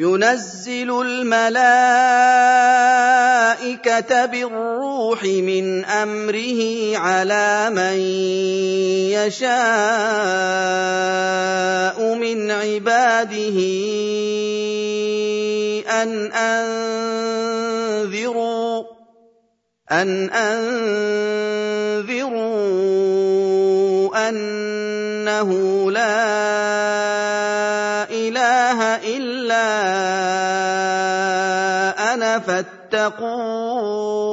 ينزل الملائكة بالروح من أمره على من يشاء من عباده أن أنذروا أن أنذروا أنه لا فاتقون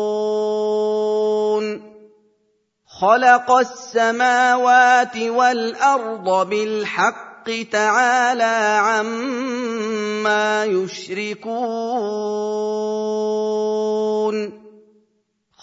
خلق السماوات والأرض بالحق تعالى عما يشركون.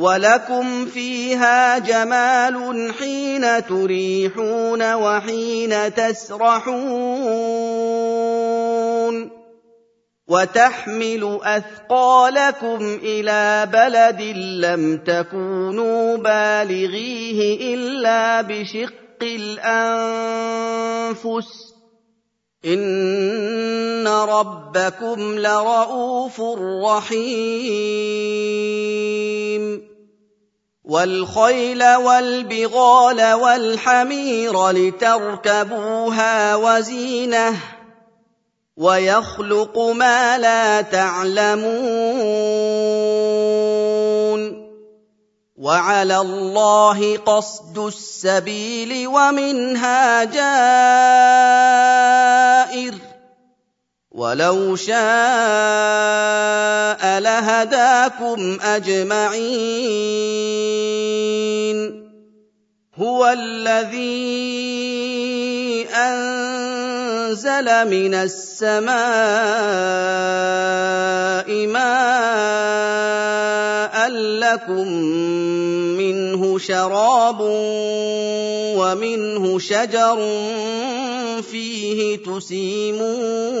ولكم فيها جمال حين تريحون وحين تسرحون وتحمل اثقالكم إلى بلد لم تكونوا بالغيه الا بشق الانفس ان ربكم لرءوف رحيم والخيل والبغال والحمير لتركبوها وزينه ويخلق ما لا تعلمون وعلى الله قصد السبيل ومنها جائر ولو شاء لهداكم اجمعين هو الذي أنزل من السماء ماء لكم منه شراب ومنه شجر فيه تسيمون.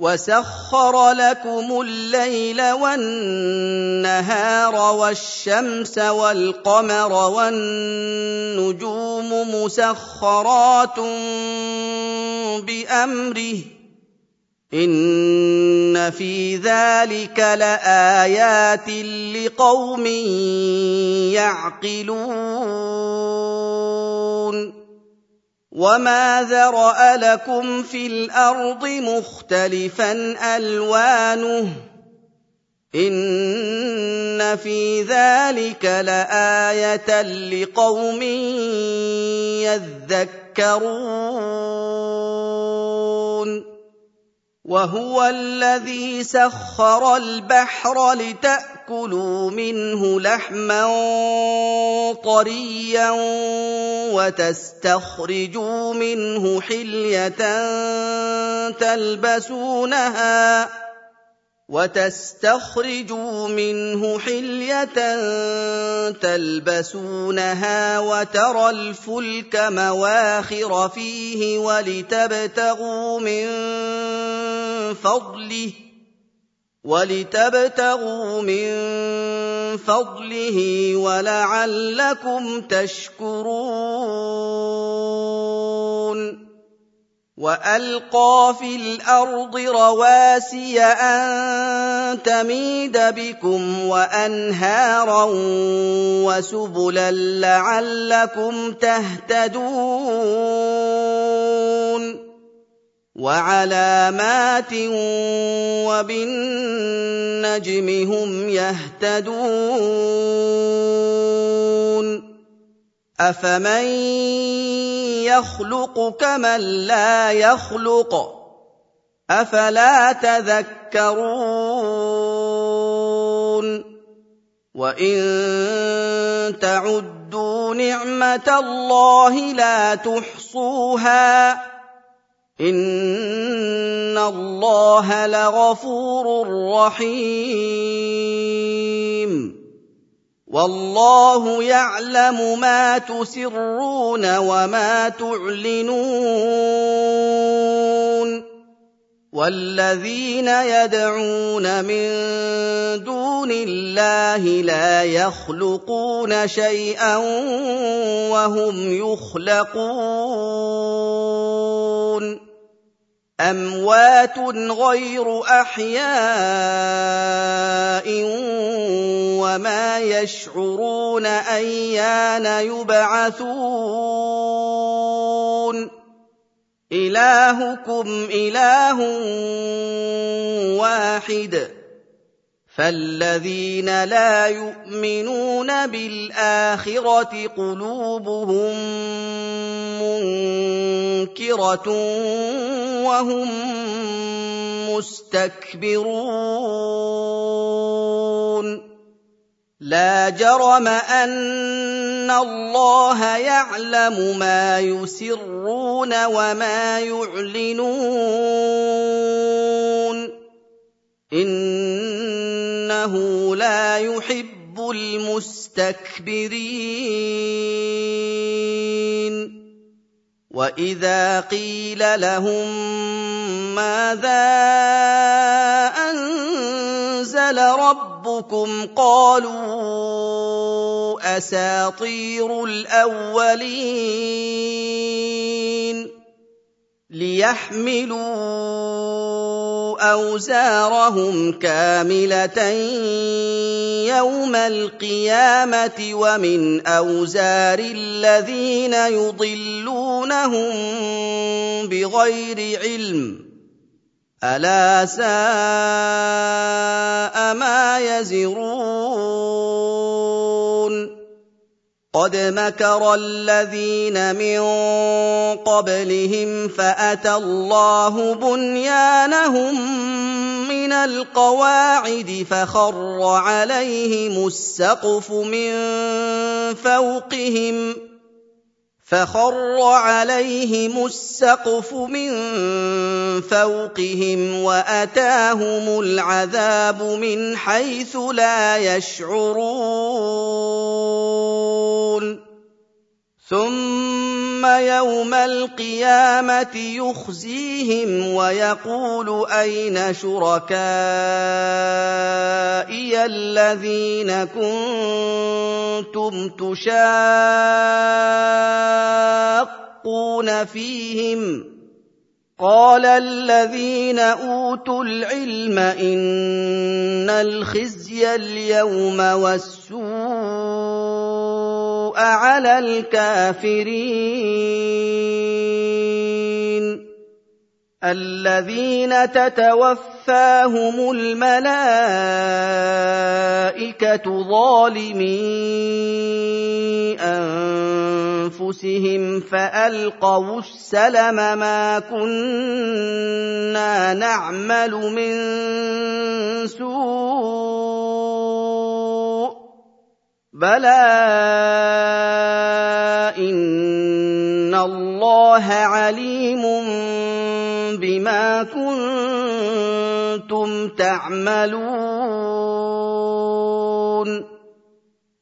وسخر لكم الليل والنهار والشمس والقمر والنجوم مسخرات بامره ان في ذلك لايات لقوم يعقلون وما ذرا لكم في الأرض مختلفا الوانه ان في ذلك لايه لقوم يذكرون وهو الذي سخر البحر لتاكلوا منه لحما طريا وتستخرجوا منه حليه تلبسونها وتستخرجوا منه حليه تلبسونها وترى الفلك مواخر فيه ولتبتغوا من فضله ولتبتغوا من فضله ولعلكم تشكرون. وألقى في الأرض رواسي أن تميد بكم وأنهارا وسبلا لعلكم تهتدون. وعلامات وبالنجم هم يهتدون أفمن يخلق كمن لا يخلق أفلا تذكرون وإن تعدوا نعمة الله لا تحصوها ان الله لغفور رحيم. والله يعلم ما تسرون وما تعلنون. والذين يدعون من دون الله لا يخلقون شيئا وهم يخلقون. أموات غير أحياء وما يشعرون أيان يبعثون. إلهكم إله واحد. فالذين لا يؤمنون بالاخره قلوبهم منكره وهم مستكبرون لا جرم ان الله يعلم ما يسرون وما يعلنون إنه لا يحب المستكبرين. وإذا قيل لهم ماذا أنزل ربكم قالوا أساطير الأولين. ليحملوا اوزارهم كامله يوم القيامه ومن اوزار الذين يضلونهم بغير علم الا ساء ما يزرون قد مكر الذين من قبلهم فأتى الله بنيانهم من القواعد فخر عليهم السقف من فوقهم فخر عليهم السقف من فوقهم وأتاهم العذاب من حيث لا يشعرون. ثم يوم القيامه يخزيهم ويقول اين شركائي الذين كنتم تشاقون فيهم قال الذين اوتوا العلم ان الخزي اليوم والسوء على الكافرين. الذين تتوفاهم الملائكة ظالمي أنفسهم فألقوا السلم ما كنا نعمل من سوء. بلى ان الله عليم بما كنتم تعملون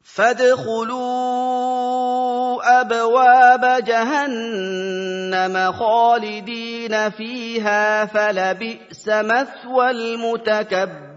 فادخلوا أبواب جهنم خالدين فيها فلبئس مثوى المتكبرين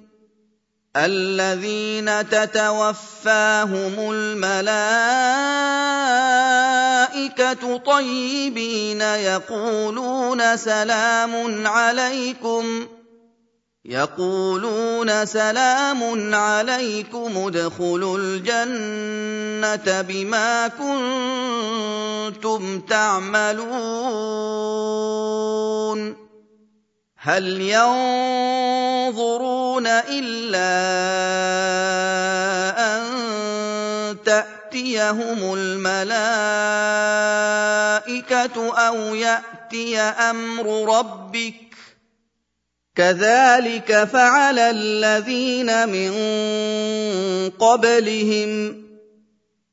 الذين تتوفاهم الملائكة طيبين يقولون سلام عليكم يقولون سلام عليكم ادخلوا الجنة بما كنتم تعملون. هل ينظرون إلا أن تأتيهم الملائكة أو يأتي أمر ربك؟ كذلك فعل الذين من قبلهم.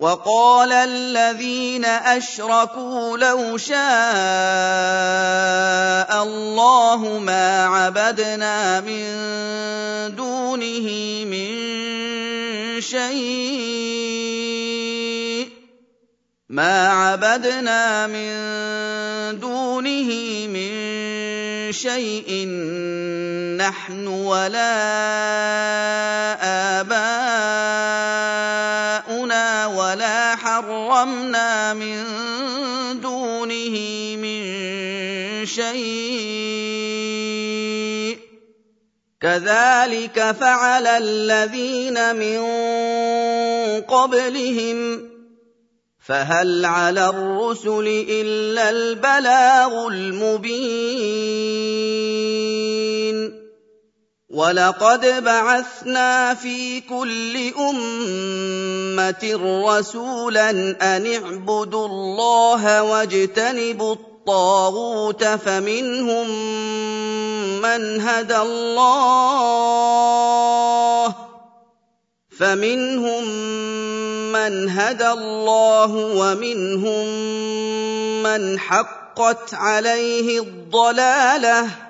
وقال الذين أشركوا لو شاء الله ما عبدنا من دونه من شيء ما عبدنا من دونه من شيء نحن ولا حرمنا من دونه من شيء. كذلك فعل الذين من قبلهم. فهل على الرسل إلا البلاغ المبين؟ ولقد بعثنا في كل امه رسولا ان اعبدوا الله واجتنبوا الطاغوت فمنهم من هدى الله فمنهم من هدى الله ومنهم من حقت عليه الضلاله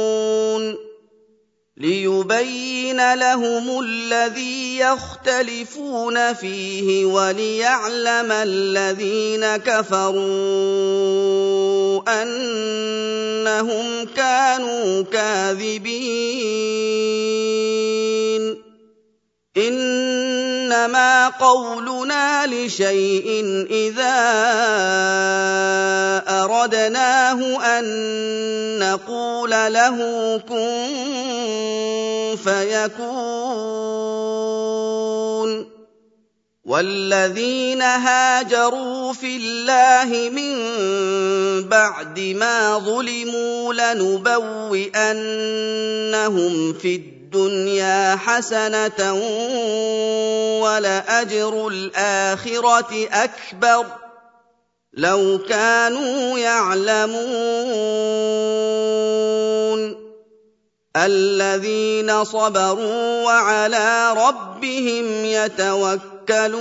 ليبين لهم الذي يختلفون فيه وليعلم الذين كفروا أنهم كانوا كاذبين. إنما قولنا لشيء إذا أردناه أن نقول له كن فيكون. والذين هاجروا في الله من بعد ما ظلموا لنبوئنهم في الدنيا الدنيا حسنة ولأجر الآخرة أكبر. لو كانوا يعلمون الذين صبروا وعلى ربهم يتوكلون.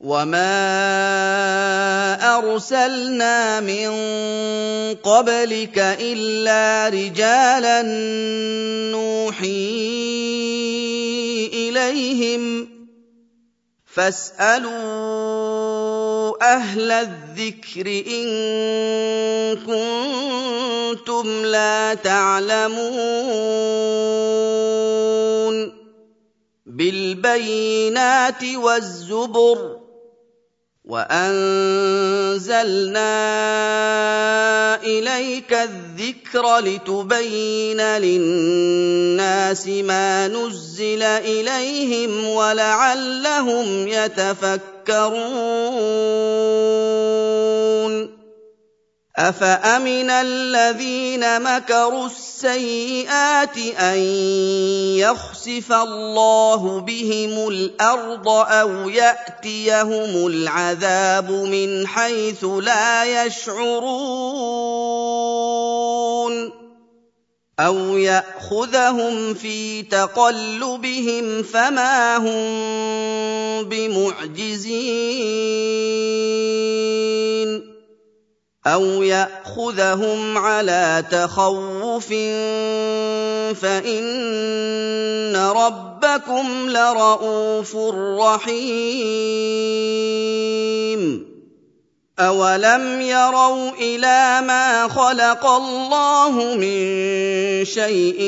وما ارسلنا من قبلك الا رجالا نوحي اليهم فاسالوا أهل الذكر ان كنتم لا تعلمون بالبينات والزبر وأنزلنا إليك الذكر لتبين للناس ما نزل إليهم ولعلهم يتفكرون. افامن الذين مكروا السيئات ان يخسف الله بهم الأرض أو ياتيهم العذاب من حيث لا يشعرون أو ياخذهم في تقلبهم فما هم بمعجزين أَوْ يَأْخُذَهُمْ عَلَىٰ تَخَوُّفٍ فَإِنَّ رَبَّكُمْ لَرَءُوفٌ رَّحِيمٌ أَوَلَمْ يَرَوْا إِلَىٰ مَا خَلَقَ اللَّهُ مِن شَيْءٍ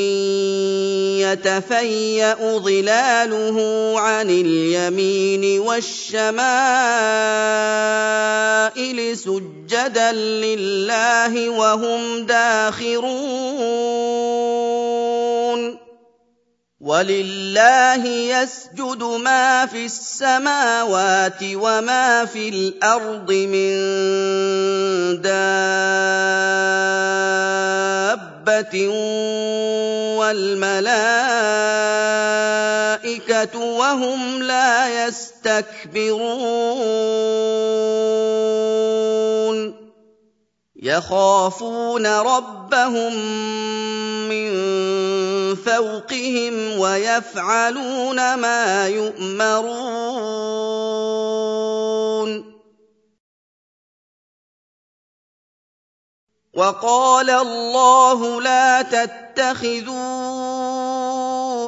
يَتَفَيَّأُ ظِلَالُهُ عَنِ الْيَمِينِ وَالشَّمَائِلِ سُجَّدًا لِّلَّهِ وَهُمْ دَاخِرُونَ وَلِلَّهِ يَسْجُدُ مَا فِي السَّمَاوَاتِ وَمَا فِي الْأَرْضِ مِن دَابَّةٍ وَالْمَلَائِكَةُ وَهُمْ لَا يَسْتَكْبِرُونَ يَخَافُونَ رَبَّهُم مِّن فَوْقِهِمْ وَيَفْعَلُونَ مَا يُؤْمَرُونَ. وَقَالَ اللَّهُ لَا تَتَّخِذُوا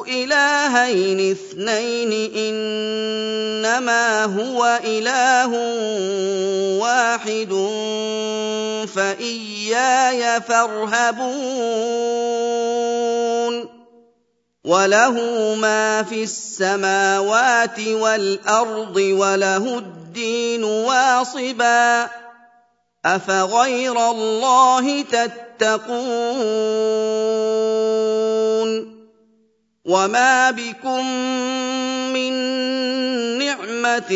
إِلَٰهَيْنِ اثْنَيْنِ إِنَّمَا هُوَ إِلَٰهٌ وَاحِدٌ فَإِيَّايَ فَارْهَبُونِ. وَلَهُ مَا فِي السَّمَاوَاتِ وَالْأَرْضِ وَلَهُ الدِّينُ وَاصِبًا. أَفَغَيْرَ اللَّهِ تَتَّقُونَ؟ وَمَا بِكُم مِّن نِّعْمَةٍ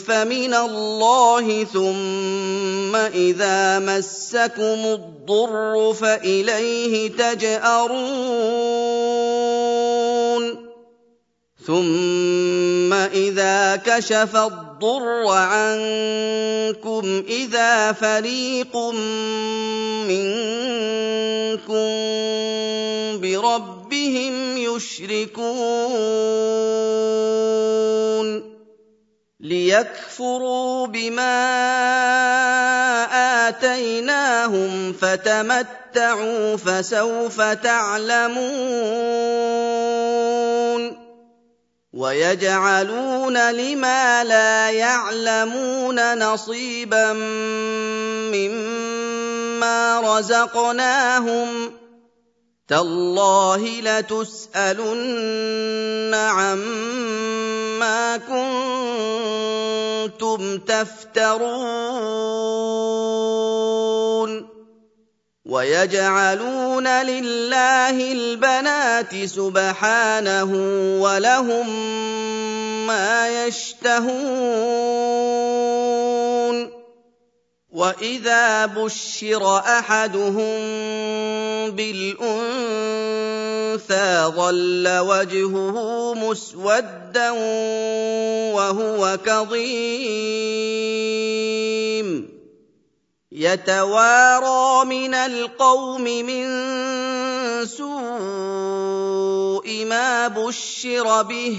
فَمِنَ اللَّهِ ثُمَّ إِذَا مَسَّكُمُ الضُّرُّ فَإِلَيْهِ تَجْأَرُونَ ثُمَّ إِذَا كَشَفَ الضُّرَّ عَنكُمْ إِذَا فَرِيقٌ مِّنكُم بِرَبِّهِمْ يُشْرِكُونَ ليكفروا بما آتيناهم فتمتعوا فسوف تعلمون ويجعلون لما لا يعلمون نصيبا مما رزقناهم تالله لتسألن عما كنتم تفترون ويجعلون لله البنات سبحانه ولهم ما يشتهون واذا بشر احدهم بالانثى ظل وجهه مسودا وهو كظيم يتوارى من القوم من سوء ما بشر به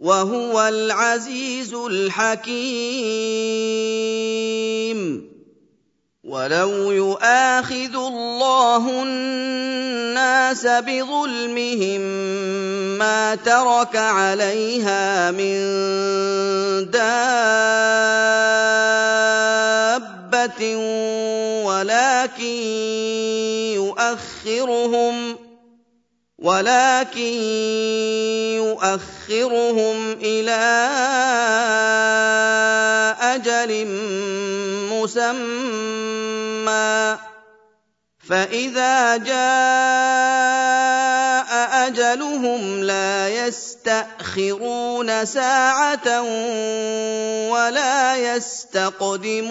وهو العزيز الحكيم. ولو يؤاخذ الله الناس بظلمهم ما ترك عليها من دابة ولكن يؤخرهم ولكن يؤخرهم إلى أجل مسمى. فإذا جاء أجلهم لا يستأخرون ساعة ولا يستقدمون.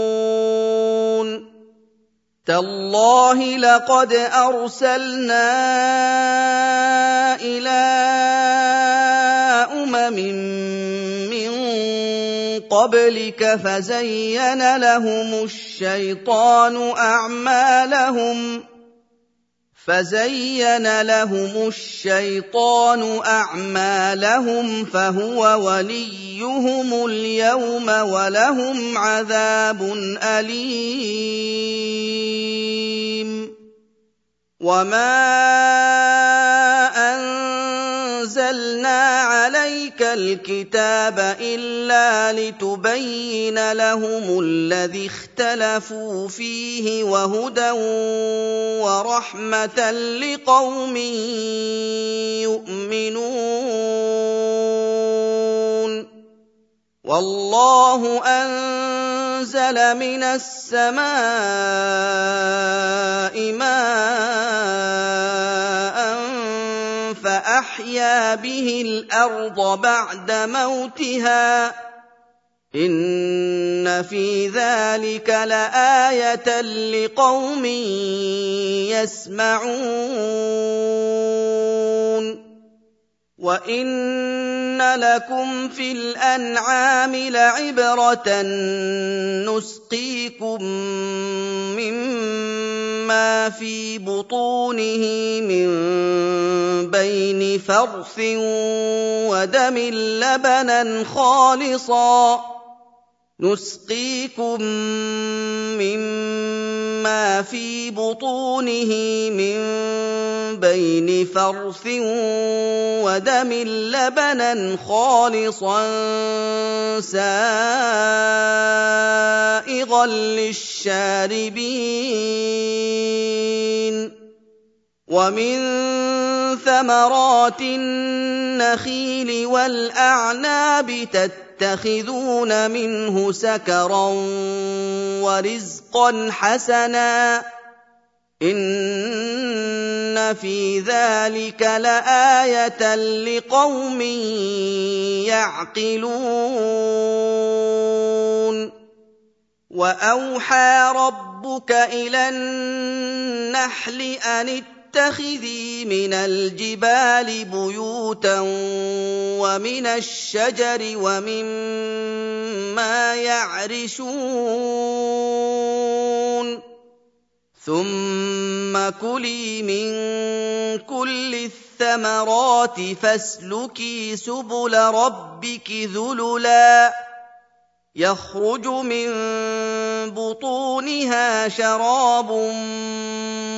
تالله لقد أرسلنا إلى أمم من قبلك فزين لهم الشيطان أعمالهم فزين لهم الشيطان اعمالهم فهو وليهم اليوم ولهم عذاب اليم وما أنزلنا عليك الكتاب إلا لتبين لهم الذي اختلفوا فيه وهدى ورحمة لقوم يؤمنون. والله أنزل من السماء ماء فأحيا به الأرض بعد موتها. إن في ذلك لآية لقوم يسمعون. وان لكم في الانعام لعبره نسقيكم مما في بطونه من بين فرث ودم لبنا خالصا نسقيكم مما في بطونه من بين فرث ودم لبنا خالصا سائغا للشاربين ومن ثمرات النخيل والأعناب تتخذون منه سكرا ورزقا حسنا إِنَّ فِي ذَٰلِكَ لَآيَةً لِّقَوْمٍ يَعْقِلُونَ وَأَوْحَىٰ رَبُّكَ إِلَى النَّحْلِ أَنِ اتَّخِذِي مِنَ الْجِبَالِ بُيُوتًا وَمِنَ الشَّجَرِ وَمِمَّا يَعْرِشُونَ. ثُمَّ كُلِي مِن كُلِّ الثَّمَرَاتِ فَاسْلُكِي سُبُلَ رَبِّكِ ذُلُلًا. يَخْرُجُ مِن بُطُونِهَا شَرَابٌ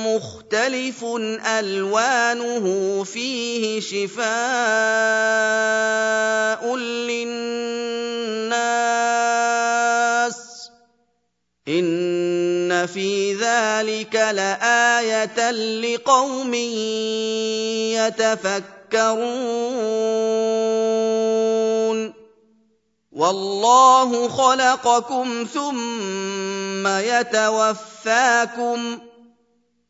مُّخْتَلِفٌ أَلْوَانُهُ فِيهِ شِفَاءٌ لِّلنَّاسِ. إِنَّ فِي ذَٰلِكَ لَآيَةً لِّقَوْمٍ يَتَفَكَّرُونَ. وَاللَّهُ خَلَقَكُمْ ثُمَّ يَتَوَفَّاكُمْ ۚ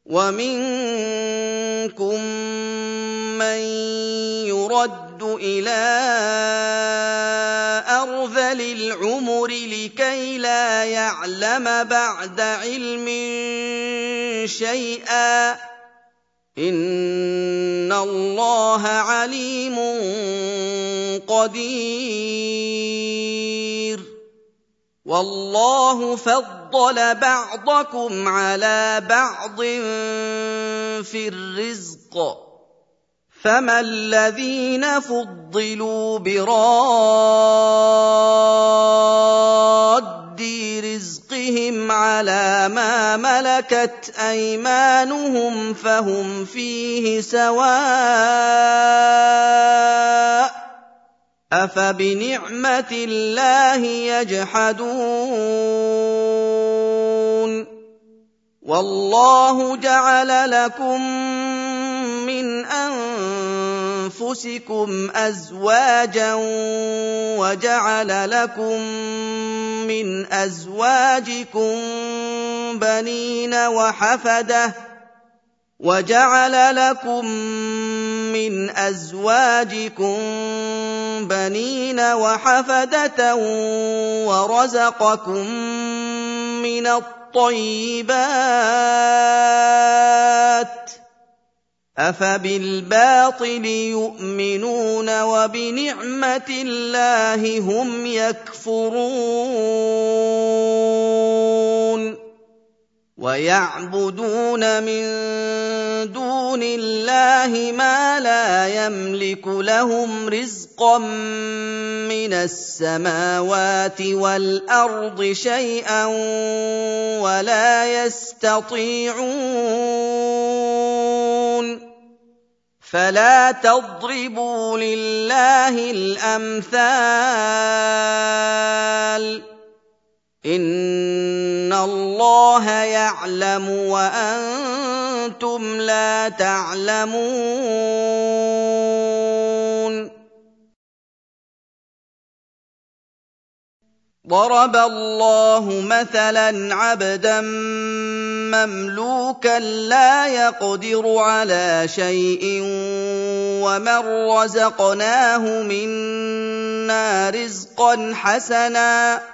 وَمِنكُم مَّن يُرَدُّ إِلَىٰ أَرْذَلِ الْعُمُرِ لِكَيْ لَا يَعْلَمَ بَعْدَ عِلْمٍ شَيْئًا ۚ إِنَّ اللَّهَ عَلِيمٌ قَدِيرٌ وَاللَّهُ فَضَّلَ بَعْضَكُمْ عَلَىٰ بَعْضٍ فِي الرِّزْقِ ۚ فَمَا الَّذِينَ فُضِّلُوا بِرَادِّي رِزْقِهِمْ عَلَىٰ مَا مَلَكَتْ أَيْمَانُهُمْ فَهُمْ فِيهِ سَوَاءٌ ۚ أَفَبِنِعْمَةِ اللَّهِ يَجْحَدُونَ وَاللَّهُ جَعَلَ لَكُم مِّنْ أَنفُسِكُمْ أَزْوَاجًا وَجَعَلَ لَكُم مِّنْ أَزْوَاجِكُم بَنِينَ وَحَفَدَةً وَجَعَلَ لَكُم مِّنْ أَزْوَاجِكُم بَنِينَ وَحَفَدَةً وَرَزَقَكُم مِّنَ الطَّيِّبَاتِ ۚ أَفَبِالْبَاطِلِ يُؤْمِنُونَ وَبِنِعْمَةِ اللَّهِ هُمْ يَكْفُرُونَ وَيَعْبُدُونَ مِن دُونِ اللَّهِ مَا لَا يَمْلِكُ لَهُمْ رِزْقًا مِّنَ السَّمَاوَاتِ وَالْأَرْضِ شَيْئًا وَلَا يَسْتَطِيعُونَ فَلَا تَضْرِبُوا لِلَّهِ الْأَمْثَالَ ۚ إِنَّ اللَّهَ يَعْلَمُ وَأَنتُمْ لَا تَعْلَمُونَ. ضَرَبَ اللَّهُ مَثَلًا عَبْدًا مَّمْلُوكًا لَّا يَقْدِرُ عَلَىٰ شَيْءٍ وَمَن رَّزَقْنَاهُ مِنَّا رِزْقًا حَسَنًا.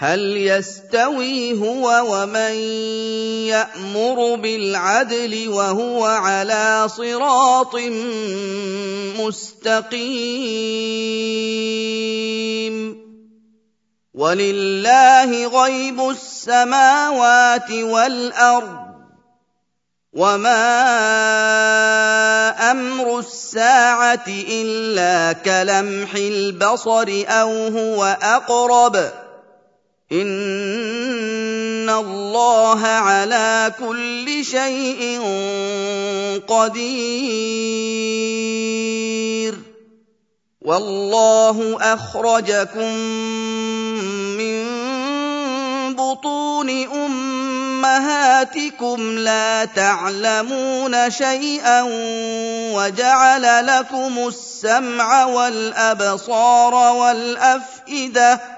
هل يستوي هو ومن يأمر بالعدل وهو على صراط مستقيم؟ ولله غيب السماوات والأرض وما أمر الساعة إلا كلمح البصر أو هو أقرب ان الله على كل شيء قدير والله اخرجكم بطون امهاتكم لا تعلمون شيئا وجعل لكم السمع والابصار والافئده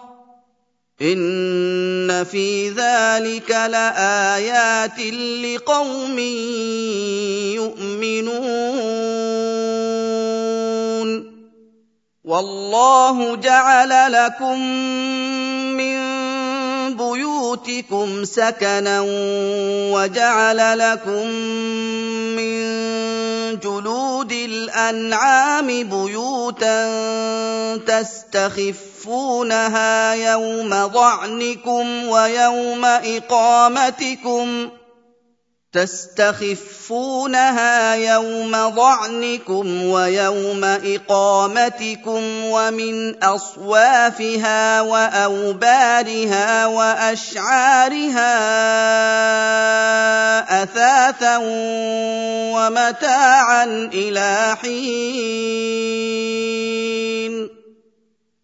ان في ذلك لايات لقوم يؤمنون والله جعل لكم بيوتكم سكنا وجعل لكم من جلود الانعام بيوتا تستخفونها يوم ظعنكم ويوم إقامتكم تستخفونها يوم ظعنكم ويوم إقامتكم ومن أصوافها وأوبارها وأشعارها أثاثا ومتاعا إلى حين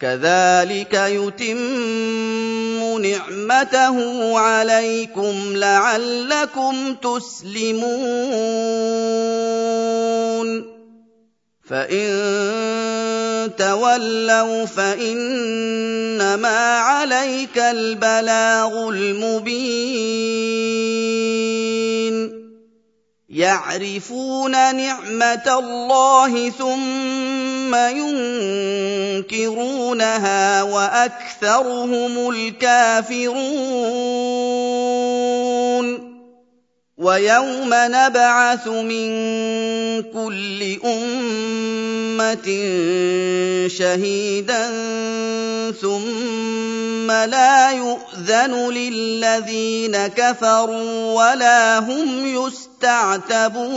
كذلك يتم نعمته عليكم لعلكم تسلمون. فإن تولوا فإنما عليك البلاغ المبين. يعرفون نعمة الله ثم ينكرونها وأكثرهم الكافرون. ويوم نبعث من كل أمة شهيدا ثم لا يؤذن للذين كفروا ولا هم يستعتبون.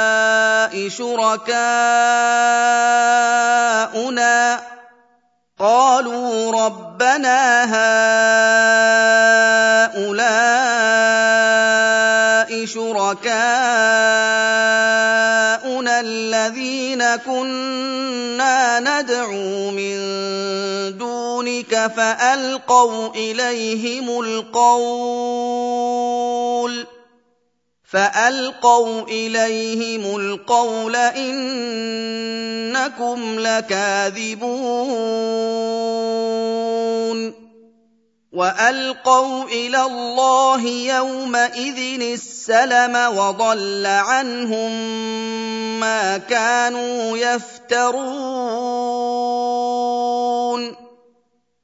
شركاؤنا قالوا ربنا هؤلاء شركاؤنا الذين كنا ندعو من دونك فالقوا اليهم القول فألقوا إليهم القول إنكم لكاذبون. وألقوا إلى الله يومئذ السلم وضل عنهم ما كانوا يفترون.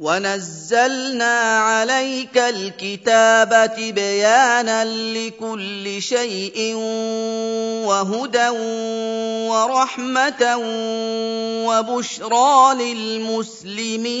ونزلنا عليك الكتاب تبيانا لكل شيء وهدى ورحمه وبشرى للمسلمين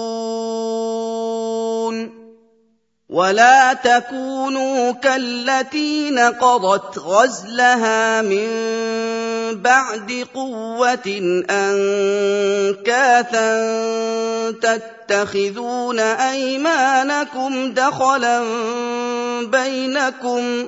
ولا تكونوا كالتي نقضت غزلها من بعد قوه انكاثا تتخذون ايمانكم دخلا بينكم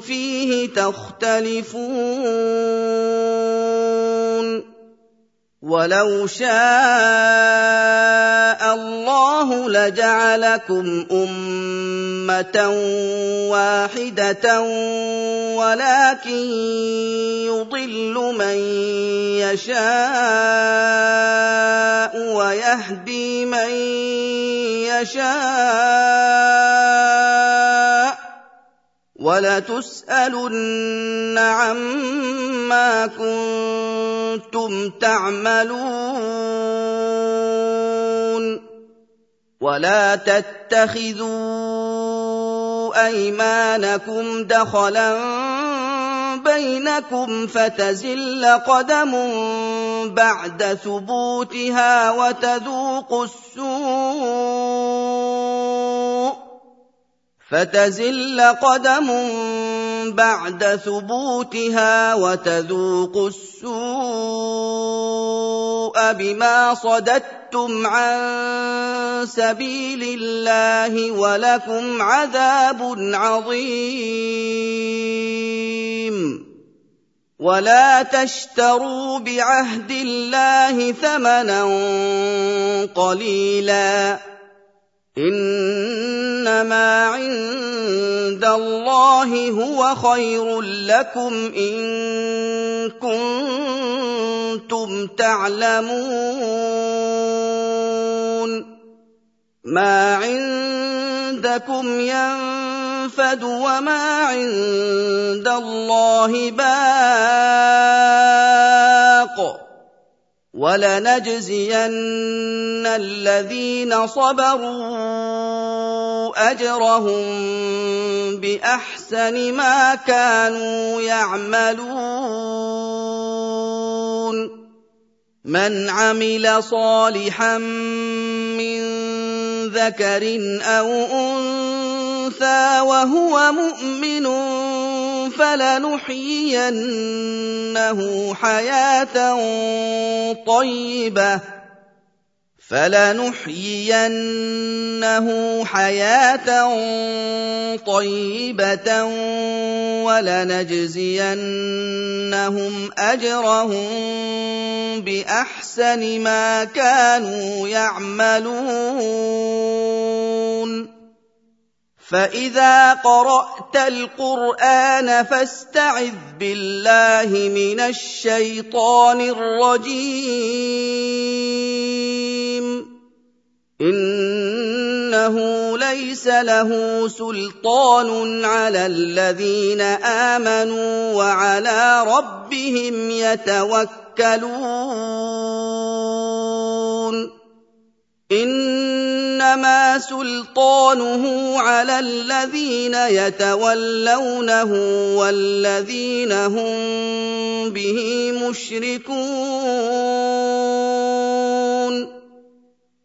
فيه تختلفون. ولو شاء الله لجعلكم أمة واحدة ولكن يضل من يشاء ويهدي من يشاء. ولتسألن عما كنتم تعملون ولا تتخذوا أيمانكم دخلا بينكم فتزل قدم بعد ثبوتها وتذوقوا السوء فتزل قدم بعد ثبوتها وتذوقوا السوء بما صددتم عن سبيل الله ولكم عذاب عظيم. ولا تشتروا بعهد الله ثمنا قليلا. انما عند الله هو خير لكم ان كنتم تعلمون ما عندكم ينفد وما عند الله باق وَلَنَجْزِيَنَّ الَّذِينَ صَبَرُوا أَجْرَهُم بِأَحْسَنِ مَا كَانُوا يَعْمَلُونَ. مَنْ عَمِلَ صَالِحًا مِّن ذَكَرٍ أَوْ أُنثَىٰ وَهُوَ مُؤْمِنٌ فَلَنُحْيِيَنَّهُ حَيَاةً طَيِّبَةً. فَلَنُحْيِيَنَّهُ حَيَاةً طَيِّبَةً وَلَنَجْزِيَنَّهُمْ أَجْرَهُم بِأَحْسَنِ مَا كَانُوا يَعْمَلُونَ فَإِذَا قَرَأْتَ الْقُرْآنَ فَاسْتَعِذْ بِاللَّهِ مِنَ الشَّيْطَانِ الرَّجِيمِ. إِنَّهُ لَيْسَ لَهُ سُلْطَانٌ عَلَى الَّذِينَ آمَنُوا وَعَلَىٰ رَبِّهِمْ يَتَوَكَّلُونَ. إِنَّمَا سُلْطَانُهُ عَلَى الَّذِينَ يَتَوَلَّوْنَهُ وَالَّذِينَ هُم بِهِ مُشْرِكُونَ.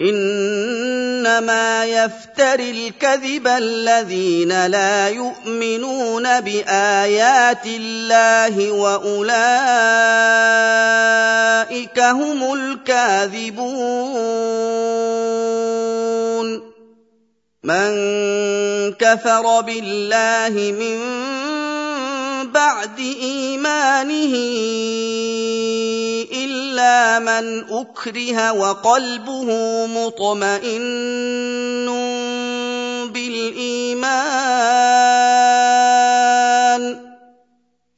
إِنَّمَا يَفْتَرِي الْكَذِبَ الَّذِينَ لَا يُؤْمِنُونَ بِآيَاتِ اللَّهِ وَأُولَٰئِكَ هُمُ الْكَاذِبُونَ. مَن كَفَرَ بِاللَّهِ مِن بَعْدِ إِيمَانِهِ إِلَّا مَنْ أُكْرِهَ وَقَلْبُهُ مُطْمَئِنٌّ بِالْإِيمَانِ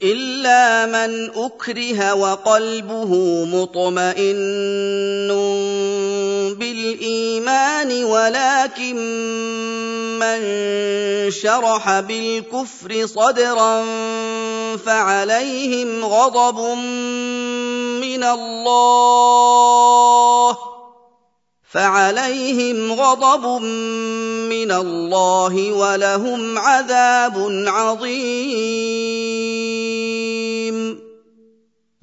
إِلَّا مَنْ أُكْرِهَ وَقَلْبُهُ مُطْمَئِنٌّ بِالْإِيمَانِ وَلَٰكِن مَّن شَرَحَ بِالْكُفْرِ صَدْرًا فَعَلَيْهِمْ غَضَبٌ مِّنَ اللَّهِ فَعَلَيْهِمْ غَضَبٌ مِّنَ اللَّهِ وَلَهُمْ عَذَابٌ عَظِيمٌ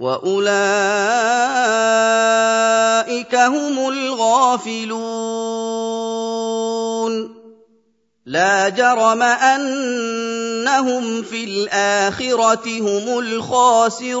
وَأُولَٰئِكَ هُمُ الْغَافِلُونَ لَا جَرَمَ أَنَّهُمْ فِي الْآخِرَةِ هُمُ الْخَاسِرُونَ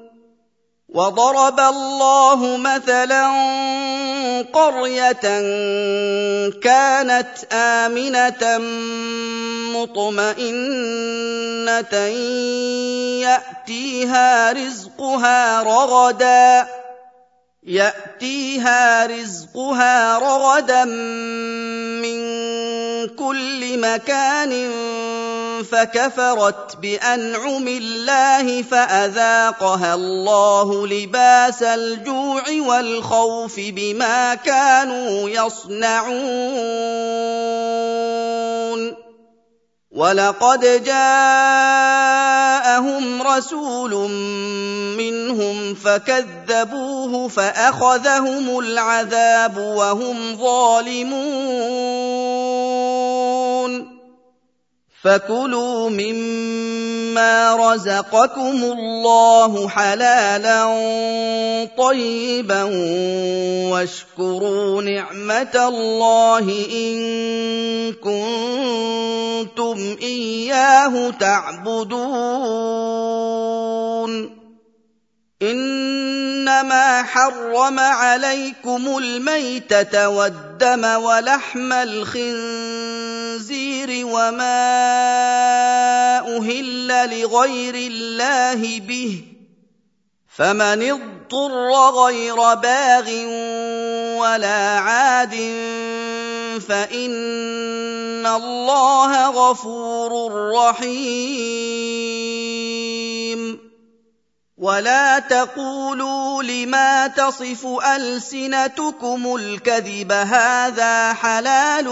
وضرب الله مثلا قرية كانت آمنة مطمئنة يأتيها رزقها رغدا يأتيها رزقها رغدا من كل مكان فكفرت بأنعم الله فأذاقها الله لباس الجوع والخوف بما كانوا يصنعون. ولقد جاءهم رسول منهم فكذبوه فأخذهم العذاب وهم ظالمون. فكلوا مما رزقكم الله حلالا طيبا واشكروا نعمه الله ان كنتم اياه تعبدون انما حرم عليكم الميته والدم ولحم الخنزير وما أهل لغير الله به فمن اضطر غير باغ ولا عاد فإن الله غفور رحيم ولا تقولوا لما تصف السنتكم الكذب هذا حلال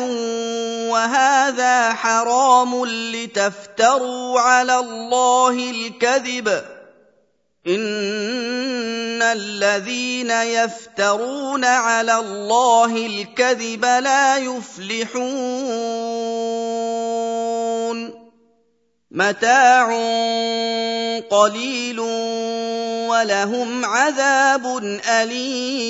وهذا حرام لتفتروا على الله الكذب ان الذين يفترون على الله الكذب لا يفلحون متاع قليل ولهم عذاب أليم.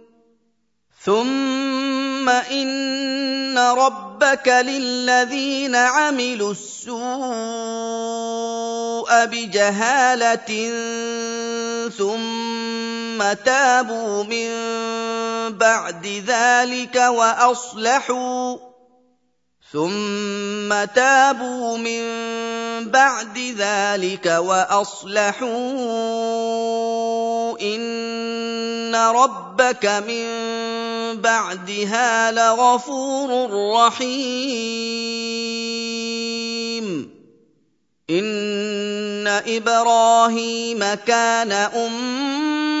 ثم ان ربك للذين عملوا السوء بجهاله ثم تابوا من بعد ذلك واصلحوا ثم تابوا من بعد ذلك وأصلحوا إن ربك من بعدها لغفور رحيم. إن إبراهيم كان أمة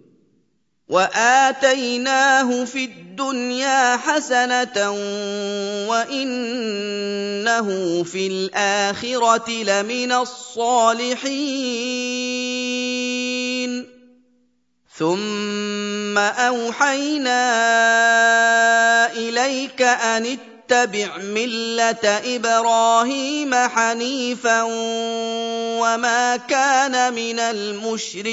واتيناه في الدنيا حسنه وانه في الاخره لمن الصالحين ثم اوحينا اليك ان واتبع ملة إبراهيم حنيفا وما كان من المشركين.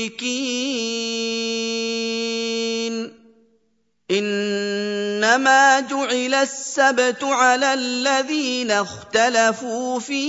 إنما جعل السبت على الذين اختلفوا فيه.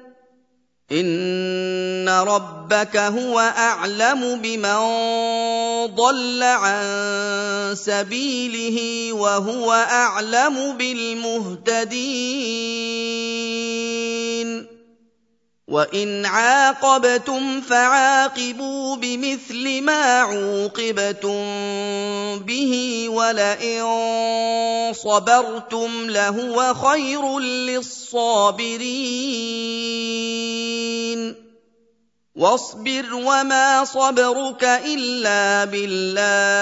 ان ربك هو اعلم بمن ضل عن سبيله وهو اعلم بالمهتدين وان عاقبتم فعاقبوا بمثل ما عوقبتم به ولئن صبرتم لهو خير للصابرين واصبر وما صبرك الا بالله